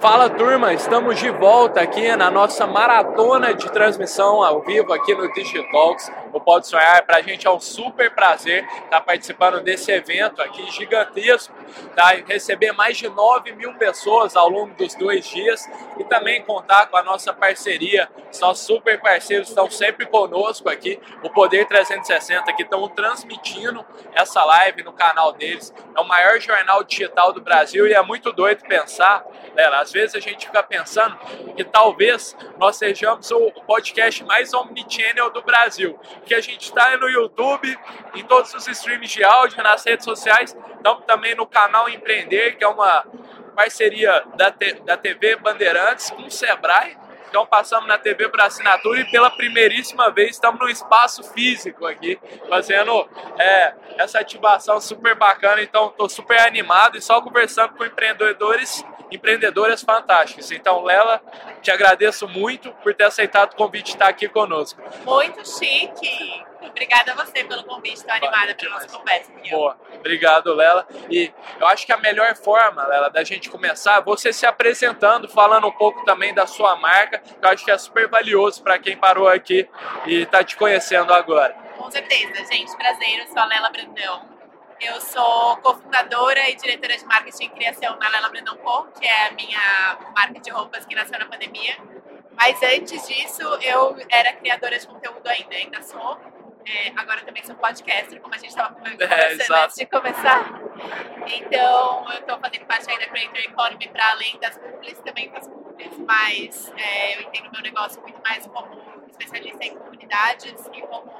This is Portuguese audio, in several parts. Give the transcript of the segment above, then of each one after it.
Fala turma, estamos de volta aqui na nossa maratona de transmissão ao vivo aqui no Digitalks, no Pode Sonhar. Para a gente é um super prazer estar participando desse evento aqui gigantesco, tá? receber mais de 9 mil pessoas ao longo dos dois dias e também contar com a nossa parceria. Os nossos super parceiros estão sempre conosco aqui, o Poder 360, que estão transmitindo essa live no canal deles. É o maior jornal digital do Brasil e é muito doido pensar, galera, às vezes a gente fica pensando que talvez nós sejamos o podcast mais omnichannel do Brasil, que a gente está no YouTube, em todos os streams de áudio, nas redes sociais, estamos também no canal Empreender, que é uma parceria da, da TV Bandeirantes com o Sebrae, então passamos na TV para assinatura e pela primeiríssima vez estamos no espaço físico aqui, fazendo é, essa ativação super bacana. Então estou super animado e só conversando com empreendedores, empreendedoras fantásticos. Então, Lela, te agradeço muito por ter aceitado o convite de estar aqui conosco. Muito chique. Obrigada a você pelo convite, estou animada pela nossa conversa. Boa, obrigado, Lela. E eu acho que a melhor forma, Lela, da gente começar é você se apresentando, falando um pouco também da sua marca, que eu acho que é super valioso para quem parou aqui e está te conhecendo agora. Com certeza, gente. Prazer, eu sou a Lela Brandão. Eu sou cofundadora e diretora de marketing e criação na Lela Brandão Co, que é a minha marca de roupas que nasceu na pandemia. Mas antes disso, eu era criadora de conteúdo ainda, ainda sou. É, agora também sou podcaster, como a gente estava conversando é, antes de começar. Então, eu estou fazendo parte aí da Creator Economy para além das publis, também faço publis, mas é, eu entendo meu negócio muito mais como especialista em comunidades e como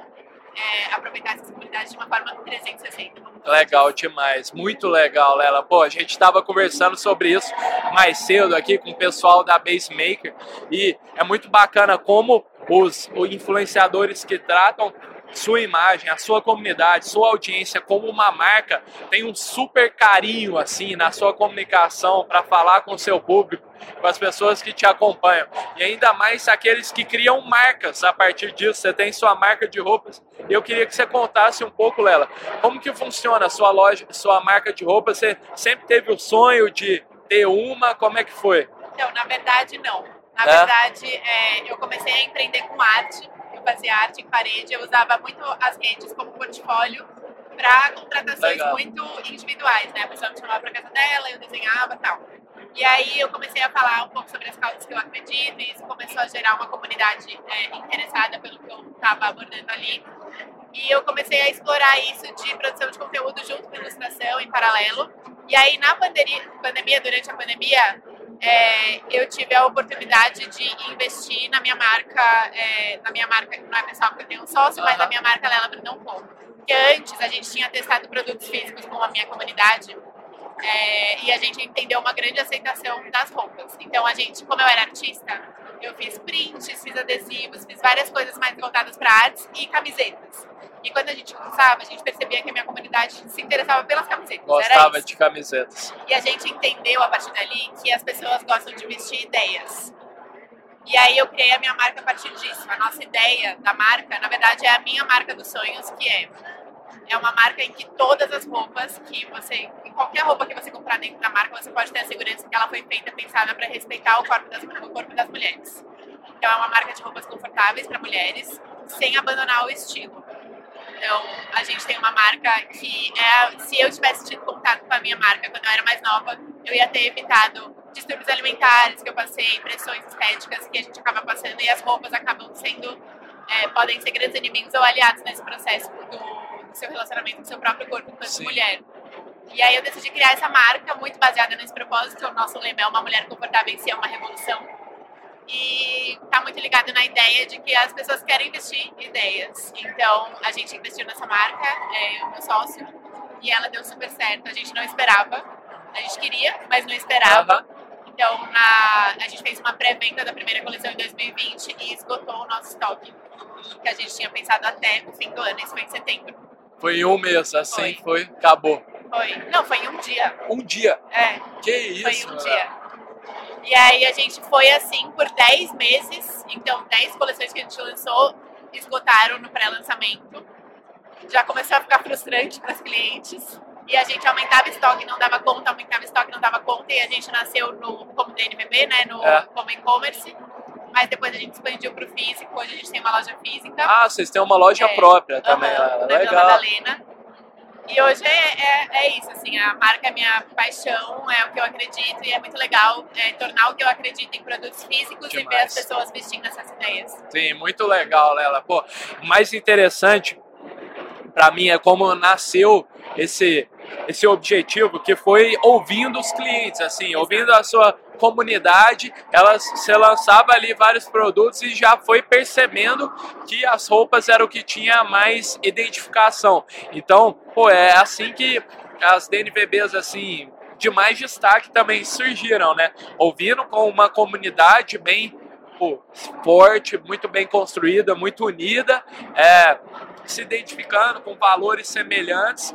é, aproveitar essas comunidades de uma forma 360. Legal demais, muito legal, Lela. Pô, a gente estava conversando sobre isso mais cedo aqui com o pessoal da Basemaker e é muito bacana como os influenciadores que tratam sua imagem, a sua comunidade, sua audiência como uma marca tem um super carinho assim na sua comunicação para falar com o seu público, com as pessoas que te acompanham. E ainda mais aqueles que criam marcas a partir disso. Você tem sua marca de roupas. Eu queria que você contasse um pouco, Lela, como que funciona a sua loja, sua marca de roupas? Você sempre teve o sonho de ter uma? Como é que foi? Não, na verdade não. Na é? verdade, é, eu comecei a empreender com arte eu fazia arte em parede, eu usava muito as redes como portfólio para contratações Legal. muito individuais, né? A pessoa me chamava para casa dela, eu desenhava e tal. E aí eu comecei a falar um pouco sobre as causas que eu acredito, e isso começou a gerar uma comunidade é, interessada pelo que eu estava abordando ali. E eu comecei a explorar isso de produção de conteúdo junto com ilustração em paralelo. E aí na pandemia, pandemia durante a pandemia, é, eu tive a oportunidade de investir na minha marca, é, na minha marca, não é pessoal porque eu tenho um sócio, mas na minha marca Lela Brandão Com. Porque antes a gente tinha testado produtos físicos com a minha comunidade é, e a gente entendeu uma grande aceitação das roupas. Então a gente, como eu era artista, eu fiz prints, fiz adesivos, fiz várias coisas mais voltadas para artes e camisetas. E quando a gente começava, a gente percebia que a minha comunidade se interessava pelas camisetas. Gostava de camisetas. E a gente entendeu a partir dali que as pessoas gostam de vestir ideias. E aí eu criei a minha marca a partir disso. A nossa ideia da marca, na verdade, é a minha marca dos sonhos, que é é uma marca em que todas as roupas que você, em qualquer roupa que você comprar dentro da marca, você pode ter a segurança que ela foi feita pensada para respeitar o corpo das, o corpo das mulheres. Então é uma marca de roupas confortáveis para mulheres, sem abandonar o estilo. Então, a gente tem uma marca que é, se eu tivesse tido contato com a minha marca quando eu era mais nova, eu ia ter evitado distúrbios alimentares que eu passei, pressões estéticas que a gente acaba passando e as roupas acabam sendo, é, podem ser grandes inimigos ou aliados nesse processo do, do seu relacionamento com o seu próprio corpo enquanto Sim. mulher. E aí eu decidi criar essa marca muito baseada nesse propósito. O nosso lema é uma mulher confortável em si é uma revolução e está muito ligado na ideia de que as pessoas querem investir em ideias. Então, a gente investiu nessa marca, é, o meu sócio, e ela deu super certo. A gente não esperava, a gente queria, mas não esperava. Então, na, a gente fez uma pré-venda da primeira coleção em 2020 e esgotou o nosso estoque, que a gente tinha pensado até o fim do ano, isso foi em setembro. Foi em um mês, assim foi, foi acabou. Foi. Não, foi em um dia. Um dia? É. Que isso? Foi em um dia. E aí a gente foi assim por 10 meses, então 10 coleções que a gente lançou esgotaram no pré-lançamento. Já começou a ficar frustrante para os clientes. e a gente aumentava estoque, não dava conta, aumentava estoque, não dava conta, e a gente nasceu no, como DNVB, né, no, é. como e-commerce, mas depois a gente expandiu para o físico, hoje a gente tem uma loja física. Ah, vocês têm uma loja é, própria também, uhum, na legal. Madalena. E hoje é, é, é, isso, assim, a marca é minha paixão, é o que eu acredito e é muito legal é, tornar o que eu acredito em produtos físicos Demais. e ver as pessoas vestindo essas ideias. Sim, muito legal, Lela. Pô, mais interessante para mim é como nasceu esse esse objetivo que foi ouvindo os clientes, assim, ouvindo a sua comunidade, ela se lançava ali vários produtos e já foi percebendo que as roupas eram o que tinha mais identificação. Então, pô, é assim que as DNVBs assim de mais destaque também surgiram, né? Ouvindo com uma comunidade bem pô, forte, muito bem construída, muito unida, é, se identificando com valores semelhantes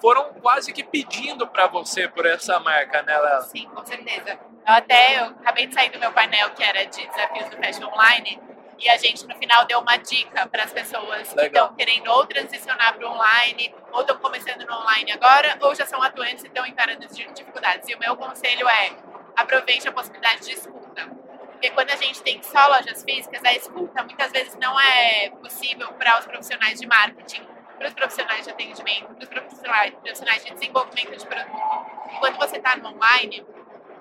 foram quase que pedindo para você por essa marca, né, Lela? Sim, com certeza. Eu até eu acabei de sair do meu painel que era de desafios do Fashion Online e a gente no final deu uma dica para as pessoas Legal. que estão querendo ou transicionar para o online, ou estão começando no online agora, ou já são atuantes e estão encarando dificuldades. E o meu conselho é aproveite a possibilidade de escuta. Porque quando a gente tem só lojas físicas, a escuta muitas vezes não é possível para os profissionais de marketing para os profissionais de atendimento, para os profissionais, profissionais de desenvolvimento de produto. Enquanto você está no online,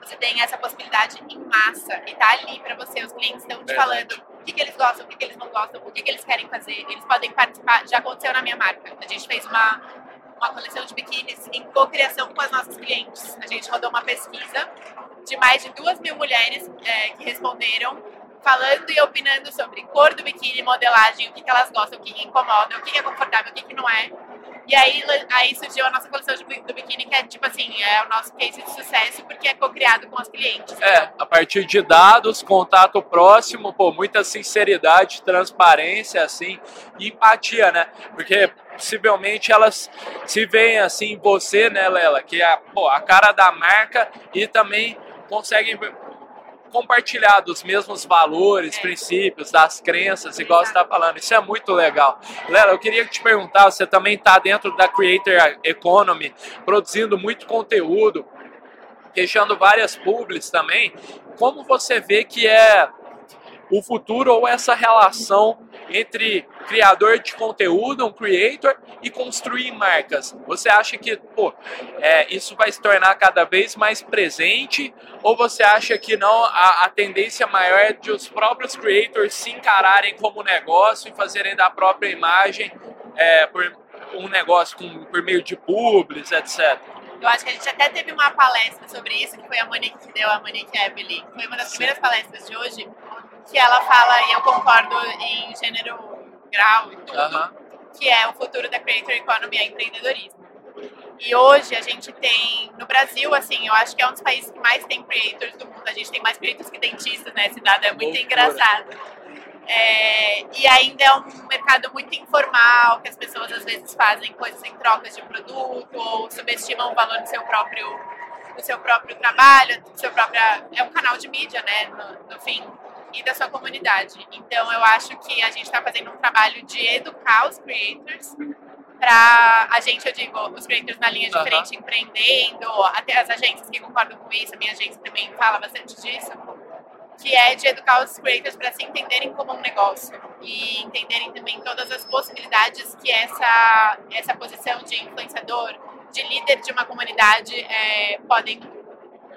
você tem essa possibilidade em massa e está ali para você. Os clientes estão te falando o que, que eles gostam, o que, que eles não gostam, o que, que eles querem fazer. Eles podem participar. Já aconteceu na minha marca. A gente fez uma, uma coleção de biquínis em co-criação com as nossas clientes. A gente rodou uma pesquisa de mais de duas mil mulheres é, que responderam falando e opinando sobre cor do biquíni, modelagem, o que, que elas gostam, o que, que incomoda, o que, que é confortável, o que, que não é. E aí, aí surgiu a nossa coleção do biquíni, que é tipo assim, é o nosso case de sucesso, porque é co-criado com os clientes. É, a partir de dados, contato próximo, pô, muita sinceridade, transparência, assim, e empatia, né? Porque possivelmente elas se veem assim você, né, Lela, que é pô, a cara da marca e também conseguem compartilhar dos mesmos valores, princípios, das crenças, igual você está falando. Isso é muito legal. Lela, eu queria te perguntar, você também está dentro da Creator Economy, produzindo muito conteúdo, fechando várias publis também. Como você vê que é o futuro ou essa relação entre criador de conteúdo, um creator, e construir marcas? Você acha que pô, é, isso vai se tornar cada vez mais presente? Ou você acha que não, a, a tendência maior é de os próprios creators se encararem como negócio e fazerem da própria imagem é, por um negócio com, por meio de publis, etc.? Eu acho que a gente até teve uma palestra sobre isso, que foi a Monique que deu, a Monique Evelyn. Foi uma das primeiras palestras de hoje, que ela fala, e eu concordo em gênero, grau e tudo, uh -huh. que é o futuro da Creator Economy, é empreendedorismo. E hoje a gente tem, no Brasil, assim, eu acho que é um dos países que mais tem creators do mundo. A gente tem mais creators que dentistas, né? Esse dado é muito Loucura. engraçado. É, e ainda é um mercado muito informal, que as pessoas às vezes fazem coisas em trocas de produto ou subestimam o valor do seu próprio, do seu próprio trabalho, do seu próprio, é um canal de mídia, né, no, no fim e da sua comunidade. Então, eu acho que a gente está fazendo um trabalho de educar os creators para a gente, eu digo, os creators na linha de frente uhum. empreendendo, até as agências que concordam com isso, a minha agência também fala bastante disso, que é de educar os creators para se entenderem como um negócio e entenderem também todas as possibilidades que essa, essa posição de influenciador, de líder de uma comunidade é, podem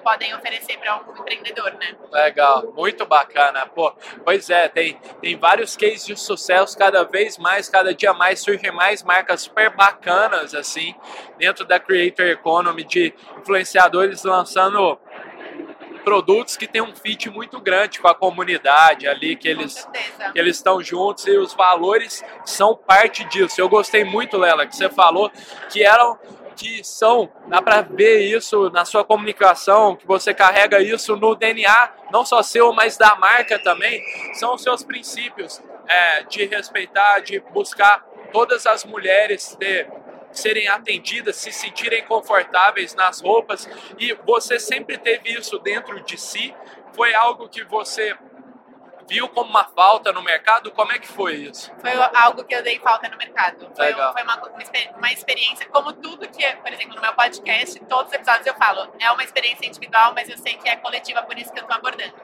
podem oferecer para um empreendedor, né? Legal, muito bacana. Pô, pois é, tem, tem vários cases de sucesso cada vez mais, cada dia mais surgem mais marcas super bacanas assim dentro da creator economy de influenciadores lançando produtos que tem um fit muito grande com a comunidade ali, que eles, que eles estão juntos e os valores são parte disso. Eu gostei muito, Lela, que você falou que eram que são, dá para ver isso na sua comunicação, que você carrega isso no DNA, não só seu, mas da marca também, são os seus princípios é, de respeitar, de buscar todas as mulheres ter, serem atendidas, se sentirem confortáveis nas roupas, e você sempre teve isso dentro de si, foi algo que você viu como uma falta no mercado? Como é que foi isso? Foi algo que eu dei falta no mercado. Foi, Legal. foi uma, uma experiência, como tudo que, por exemplo, no meu podcast, todos os episódios eu falo, é uma experiência individual, mas eu sei que é coletiva, por isso que eu estou abordando.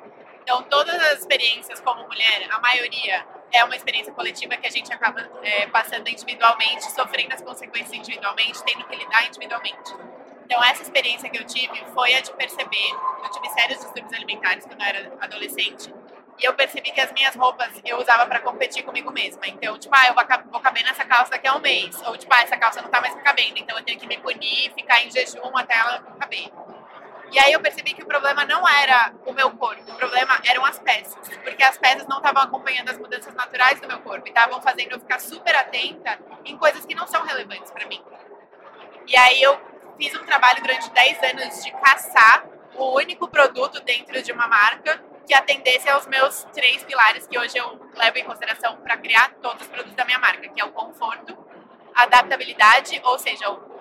Então, todas as experiências como mulher, a maioria é uma experiência coletiva que a gente acaba é, passando individualmente, sofrendo as consequências individualmente, tendo que lidar individualmente. Então, essa experiência que eu tive foi a de perceber. Eu tive sérios distúrbios alimentares quando eu era adolescente. E eu percebi que as minhas roupas eu usava para competir comigo mesma. Então, tipo, ah, eu vou, caber nessa calça daqui a um mês. Ou, tipo, ah, essa calça não tá mais me cabendo. Então, eu tenho que me punir, ficar em jejum até ela caber. E aí eu percebi que o problema não era o meu corpo, o problema eram as peças, porque as peças não estavam acompanhando as mudanças naturais do meu corpo e estavam fazendo eu ficar super atenta em coisas que não são relevantes para mim. E aí eu fiz um trabalho durante 10 anos de caçar o único produto dentro de uma marca que atendesse aos meus três pilares que hoje eu levo em consideração para criar todos os produtos da minha marca, que é o conforto, a adaptabilidade, ou seja, o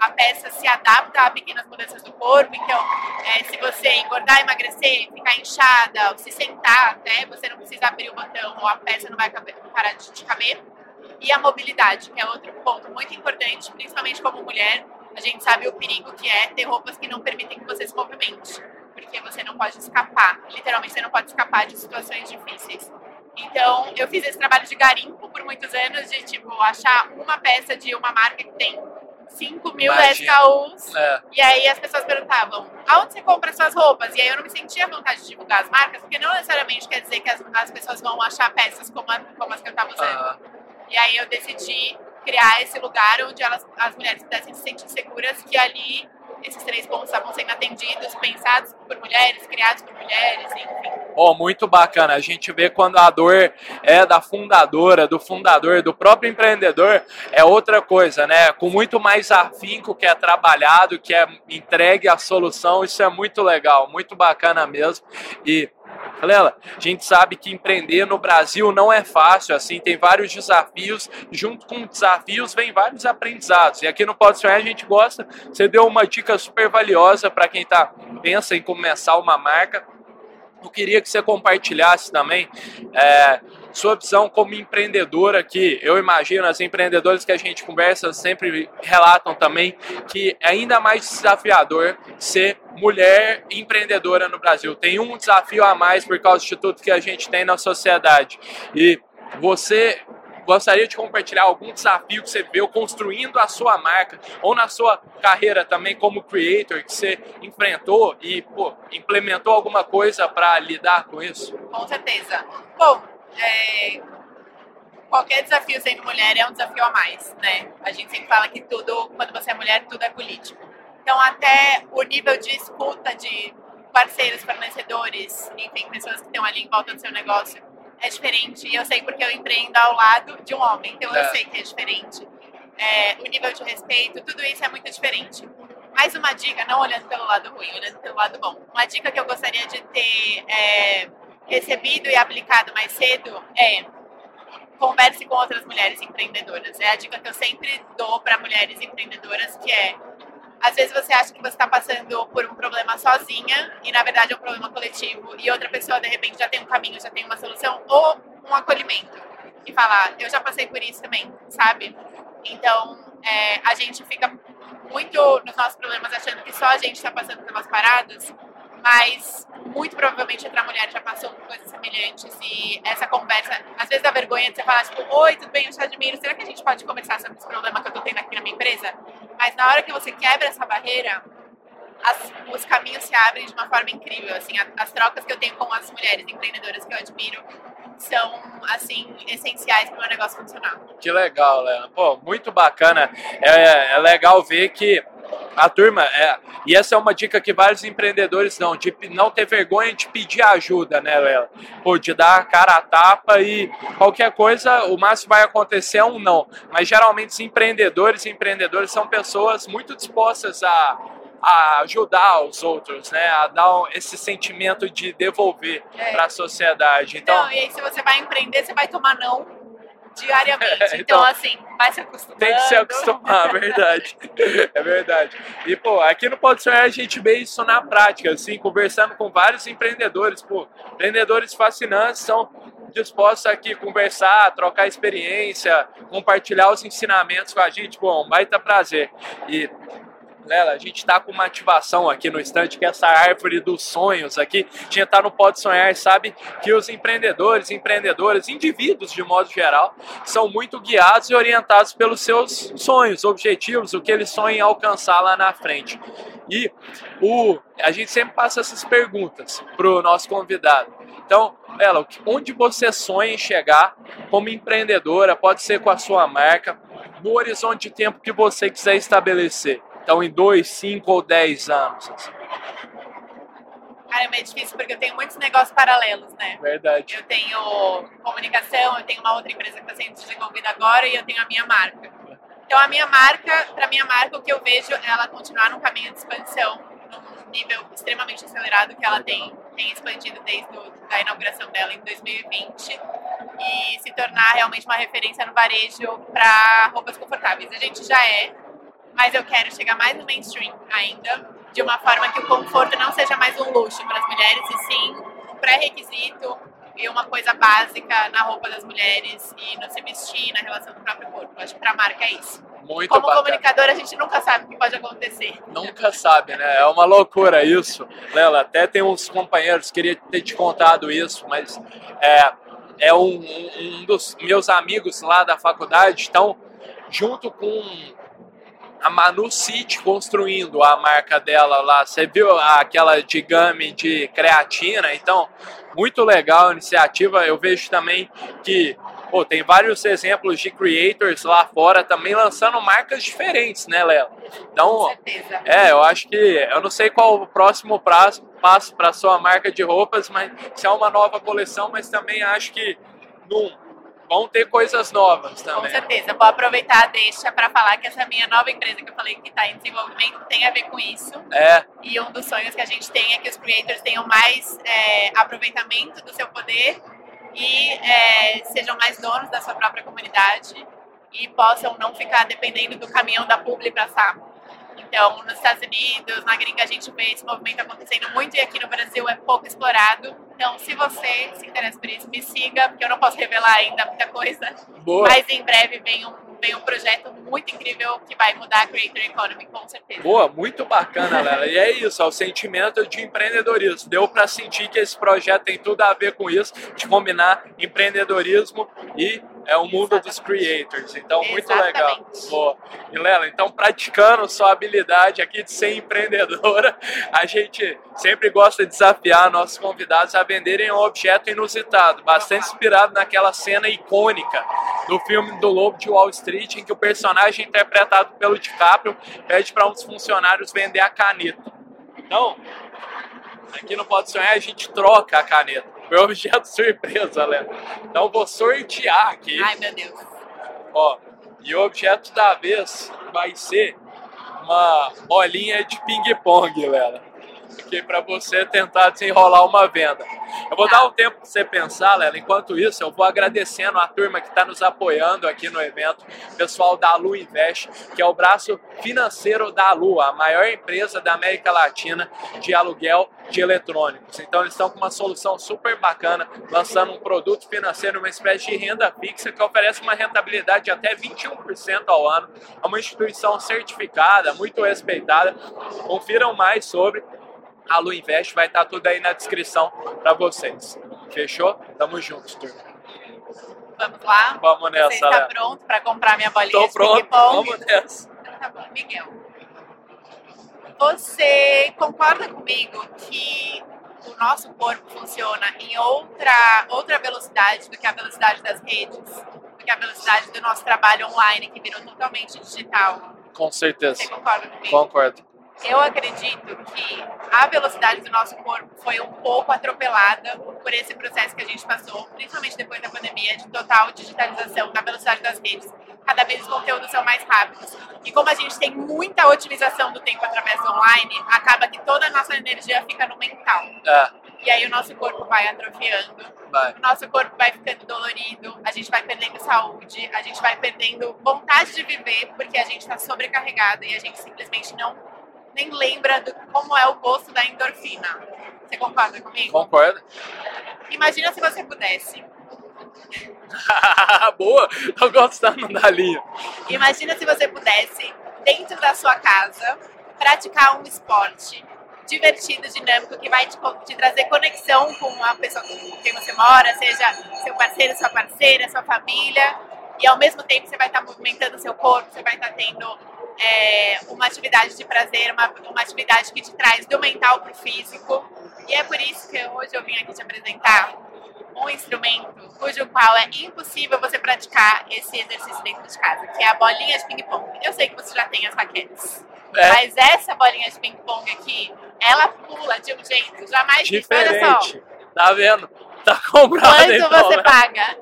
a peça se adapta a pequenas mudanças do corpo. Então, é, se você engordar, emagrecer, ficar inchada, se sentar até, você não precisa abrir o botão ou a peça não vai parar de te caber. E a mobilidade, que é outro ponto muito importante, principalmente como mulher. A gente sabe o perigo que é ter roupas que não permitem que você se movimente, porque você não pode escapar. Literalmente, você não pode escapar de situações difíceis. Então, eu fiz esse trabalho de garimpo por muitos anos, de tipo, achar uma peça de uma marca que tem 5 mil. SKUs. É. E aí as pessoas perguntavam, aonde você compra suas roupas? E aí eu não me sentia vontade de divulgar as marcas, porque não necessariamente quer dizer que as, as pessoas vão achar peças como, a, como as que eu estava usando. E aí eu decidi criar esse lugar onde elas, as mulheres pudessem se sentir seguras que ali esses três pontos estavam sendo atendidos, pensados por mulheres, criados por mulheres, enfim. Oh, muito bacana. A gente vê quando a dor é da fundadora, do fundador, do próprio empreendedor, é outra coisa, né? Com muito mais afinco que é trabalhado, que é entregue a solução, isso é muito legal, muito bacana mesmo. E Lela, a gente sabe que empreender no Brasil não é fácil, assim, tem vários desafios, junto com desafios vem vários aprendizados. E aqui no Pode Sonhar a gente gosta, você deu uma dica super valiosa para quem tá, pensa em começar uma marca. Eu queria que você compartilhasse também é, sua visão como empreendedora, que eu imagino, as empreendedoras que a gente conversa sempre relatam também que é ainda mais desafiador ser mulher empreendedora no Brasil. Tem um desafio a mais por causa de tudo que a gente tem na sociedade. E você gostaria de compartilhar algum desafio que você viu construindo a sua marca ou na sua carreira também como creator que você enfrentou e pô, implementou alguma coisa para lidar com isso? Com certeza. Bom, é, qualquer desafio sendo mulher é um desafio a mais, né? A gente sempre fala que tudo, quando você é mulher, tudo é político. Então, até o nível de escuta de parceiros, fornecedores, enfim, pessoas que estão ali em volta do seu negócio, é diferente. E eu sei porque eu empreendo ao lado de um homem, então é. eu sei que é diferente. É, o nível de respeito, tudo isso é muito diferente. Mais uma dica, não olhando pelo lado ruim, olhando pelo lado bom. Uma dica que eu gostaria de ter é, recebido e aplicado mais cedo é converse com outras mulheres empreendedoras. É a dica que eu sempre dou para mulheres empreendedoras, que é às vezes você acha que você está passando por um problema sozinha e na verdade é um problema coletivo e outra pessoa de repente já tem um caminho, já tem uma solução ou um acolhimento e falar, eu já passei por isso também, sabe? Então é, a gente fica muito nos nossos problemas achando que só a gente está passando pelas paradas mas muito provavelmente outra mulher já passou por coisas semelhantes e essa conversa, às vezes dá vergonha de você falar, tipo, oi, tudo bem, eu te admiro, será que a gente pode conversar sobre esse problema que eu tô tendo aqui na minha empresa? Mas na hora que você quebra essa barreira, as, os caminhos se abrem de uma forma incrível, assim, as trocas que eu tenho com as mulheres empreendedoras que eu admiro são, assim, essenciais para o meu negócio funcionar. Que legal, Léo. Pô, muito bacana. É, é legal ver que a turma, é, e essa é uma dica que vários empreendedores dão, de não ter vergonha de pedir ajuda, né, Lela? Pô, de dar a cara a tapa e qualquer coisa, o máximo vai acontecer é um não. Mas geralmente os empreendedores e empreendedores são pessoas muito dispostas a, a ajudar os outros, né? A dar esse sentimento de devolver é. para a sociedade. Então, não, e aí se você vai empreender, você vai tomar não diariamente. então, então, assim, vai se acostumando. Tem que se acostumar, é verdade. É verdade. E, pô, aqui no Pode Sonhar a gente vê isso na prática, assim, conversando com vários empreendedores, pô, empreendedores fascinantes, são dispostos aqui conversar, trocar experiência, compartilhar os ensinamentos com a gente, bom, baita prazer. E Lela, a gente está com uma ativação aqui no estande, que é essa árvore dos sonhos aqui. A gente está no Pode Sonhar sabe que os empreendedores, empreendedoras, indivíduos de modo geral, são muito guiados e orientados pelos seus sonhos, objetivos, o que eles sonham em alcançar lá na frente. E o, a gente sempre passa essas perguntas para o nosso convidado. Então, Lela, onde você sonha em chegar como empreendedora, pode ser com a sua marca, no horizonte de tempo que você quiser estabelecer? Então, em dois, cinco ou dez anos. Assim. Cara, é meio difícil porque eu tenho muitos negócios paralelos, né? Verdade. Eu tenho comunicação, eu tenho uma outra empresa que está sendo desenvolvida agora e eu tenho a minha marca. Então, a minha marca, para minha marca, o que eu vejo é ela continuar num caminho de expansão, num nível extremamente acelerado que ela tem, tem expandido desde a inauguração dela em 2020 e se tornar realmente uma referência no varejo para roupas confortáveis. A gente já é, mas eu quero chegar mais no mainstream ainda, de uma forma que o conforto não seja mais um luxo para as mulheres, e sim um pré-requisito e uma coisa básica na roupa das mulheres e no se vestir, na relação com o próprio corpo. Acho que para a marca é isso. Muito Como bacana. comunicador, a gente nunca sabe o que pode acontecer. Nunca sabe, né? É uma loucura isso. Lela, até tem uns companheiros, queria ter te contado isso, mas é, é um, um dos meus amigos lá da faculdade, estão junto com a Manu City construindo a marca dela lá. Você viu aquela de game de creatina? Então, muito legal a iniciativa. Eu vejo também que pô, tem vários exemplos de creators lá fora também lançando marcas diferentes, né, Léo? Então, é, eu acho que eu não sei qual o próximo prazo, passo para sua marca de roupas, mas se é uma nova coleção, mas também acho que num vão ter coisas novas também. Com certeza. Vou aproveitar a deixa para falar que essa minha nova empresa que eu falei que está em desenvolvimento tem a ver com isso. É. E um dos sonhos que a gente tem é que os creators tenham mais é, aproveitamento do seu poder e é, sejam mais donos da sua própria comunidade e possam não ficar dependendo do caminhão da publi para SAP. Então, nos Estados Unidos, na gringa, a gente vê esse movimento acontecendo muito e aqui no Brasil é pouco explorado. Então, se você se interessa por isso, me siga, porque eu não posso revelar ainda muita coisa. Boa. Mas em breve vem um, vem um projeto muito incrível que vai mudar a Creator Economy, com certeza. Boa, muito bacana, Lela. E é isso, é o sentimento de empreendedorismo. Deu para sentir que esse projeto tem tudo a ver com isso, de combinar empreendedorismo e é o mundo Exatamente. dos creators. Então, muito Exatamente. legal. Boa. E Lela, então praticando sua habilidade aqui de ser empreendedora, a gente sempre gosta de desafiar nossos convidados a venderem um objeto inusitado, bastante inspirado naquela cena icônica do filme do Lobo de Wall Street, em que o personagem interpretado pelo DiCaprio pede para um dos funcionários vender a caneta. Então, aqui no Pode Sonhar a gente troca a caneta. Foi objeto surpresa, Léo. Então vou sortear aqui. Ai, meu Deus. Ó, e o objeto da vez vai ser uma bolinha de ping-pong, Lela. Aqui para você tentar desenrolar uma venda. Eu vou dar um tempo para você pensar, Lela. Enquanto isso, eu vou agradecendo a turma que está nos apoiando aqui no evento, pessoal da Lu Invest, que é o braço financeiro da Lu, a maior empresa da América Latina de aluguel de eletrônicos. Então eles estão com uma solução super bacana, lançando um produto financeiro, uma espécie de renda fixa que oferece uma rentabilidade de até 21% ao ano. É uma instituição certificada, muito respeitada. Confiram mais sobre a Lu Invest, vai estar tudo aí na descrição para vocês. Fechou? Tamo juntos, turma. Vamos lá? Vamos Você nessa, está Léo. pronto para comprar minha bolinha de pronto, vamos nessa. Tá bom. Miguel, você concorda comigo que o nosso corpo funciona em outra, outra velocidade do que a velocidade das redes? Do que a velocidade do nosso trabalho online, que virou totalmente digital? Com certeza. Você concorda comigo? Concordo. Eu acredito que a velocidade do nosso corpo foi um pouco atropelada por esse processo que a gente passou, principalmente depois da pandemia, de total digitalização da velocidade das redes. Cada vez os conteúdos são mais rápidos. E como a gente tem muita otimização do tempo através do online, acaba que toda a nossa energia fica no mental. É, E aí o nosso corpo vai atrofiando, vai. o nosso corpo vai ficando dolorido, a gente vai perdendo saúde, a gente vai perdendo vontade de viver porque a gente está sobrecarregada e a gente simplesmente não nem lembra do, como é o gosto da endorfina. Você concorda comigo? Concorda? Imagina se você pudesse. Boa! Tô gostando da linha. Imagina se você pudesse, dentro da sua casa, praticar um esporte divertido, dinâmico, que vai te, te trazer conexão com a pessoa com quem você mora, seja seu parceiro, sua parceira, sua família, e ao mesmo tempo você vai estar movimentando seu corpo, você vai estar tendo é, uma atividade de prazer, uma, uma atividade que te traz do mental para o físico. E é por isso que hoje eu vim aqui te apresentar um instrumento cujo qual é impossível você praticar esse exercício dentro de casa, que é a bolinha de ping-pong. Eu sei que você já tem as raquetes, É mas essa bolinha de ping-pong aqui, ela pula de um jeito jamais visto. Olha só, diferente. Tá vendo? Tá comprado quanto então, você né? paga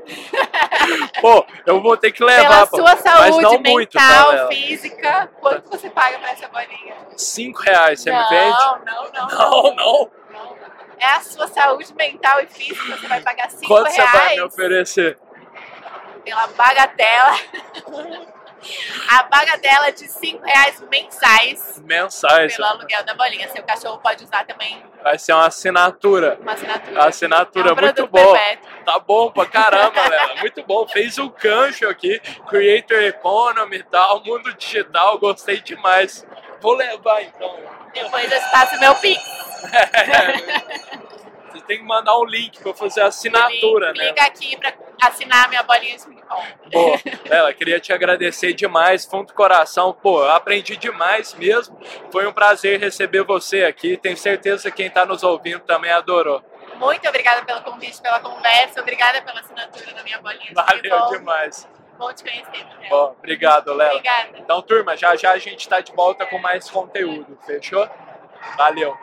Pô, eu vou ter que pela levar. pô. sua Mas saúde não muito, tá, mental, física, quanto você paga pra essa bolinha? Cinco reais, você não, me vende? não, não, Não, não. não. É a sua saúde mental e física, você vai pagar 5 Quanto você vai me reais oferecer? pela bagatela. A bagatela de 5 reais mensais Mensais. pelo aluguel da bolinha. Seu cachorro pode usar também Vai ser uma assinatura. uma assinatura. Assinatura é um muito perpétuo. Tá bom pra caramba, Lela. Muito bom. Fez um gancho aqui. Creator Economy e tal. Mundo digital. Gostei demais. Vou levar então. Depois eu passo meu pix. Tem que mandar um link eu fazer a assinatura, né? Clica aqui pra assinar minha bolinha de ping-pong. Lela, queria te agradecer demais, fundo do coração. Pô, eu aprendi demais mesmo. Foi um prazer receber você aqui. Tenho certeza que quem tá nos ouvindo também adorou. Muito obrigada pelo convite, pela conversa. Obrigada pela assinatura da minha bolinha de Valeu ping-pong. demais. Bom te conhecer, Daniel. Bom, obrigado, Lela. Obrigada. Então, turma, já já a gente tá de volta com mais conteúdo, fechou? Valeu.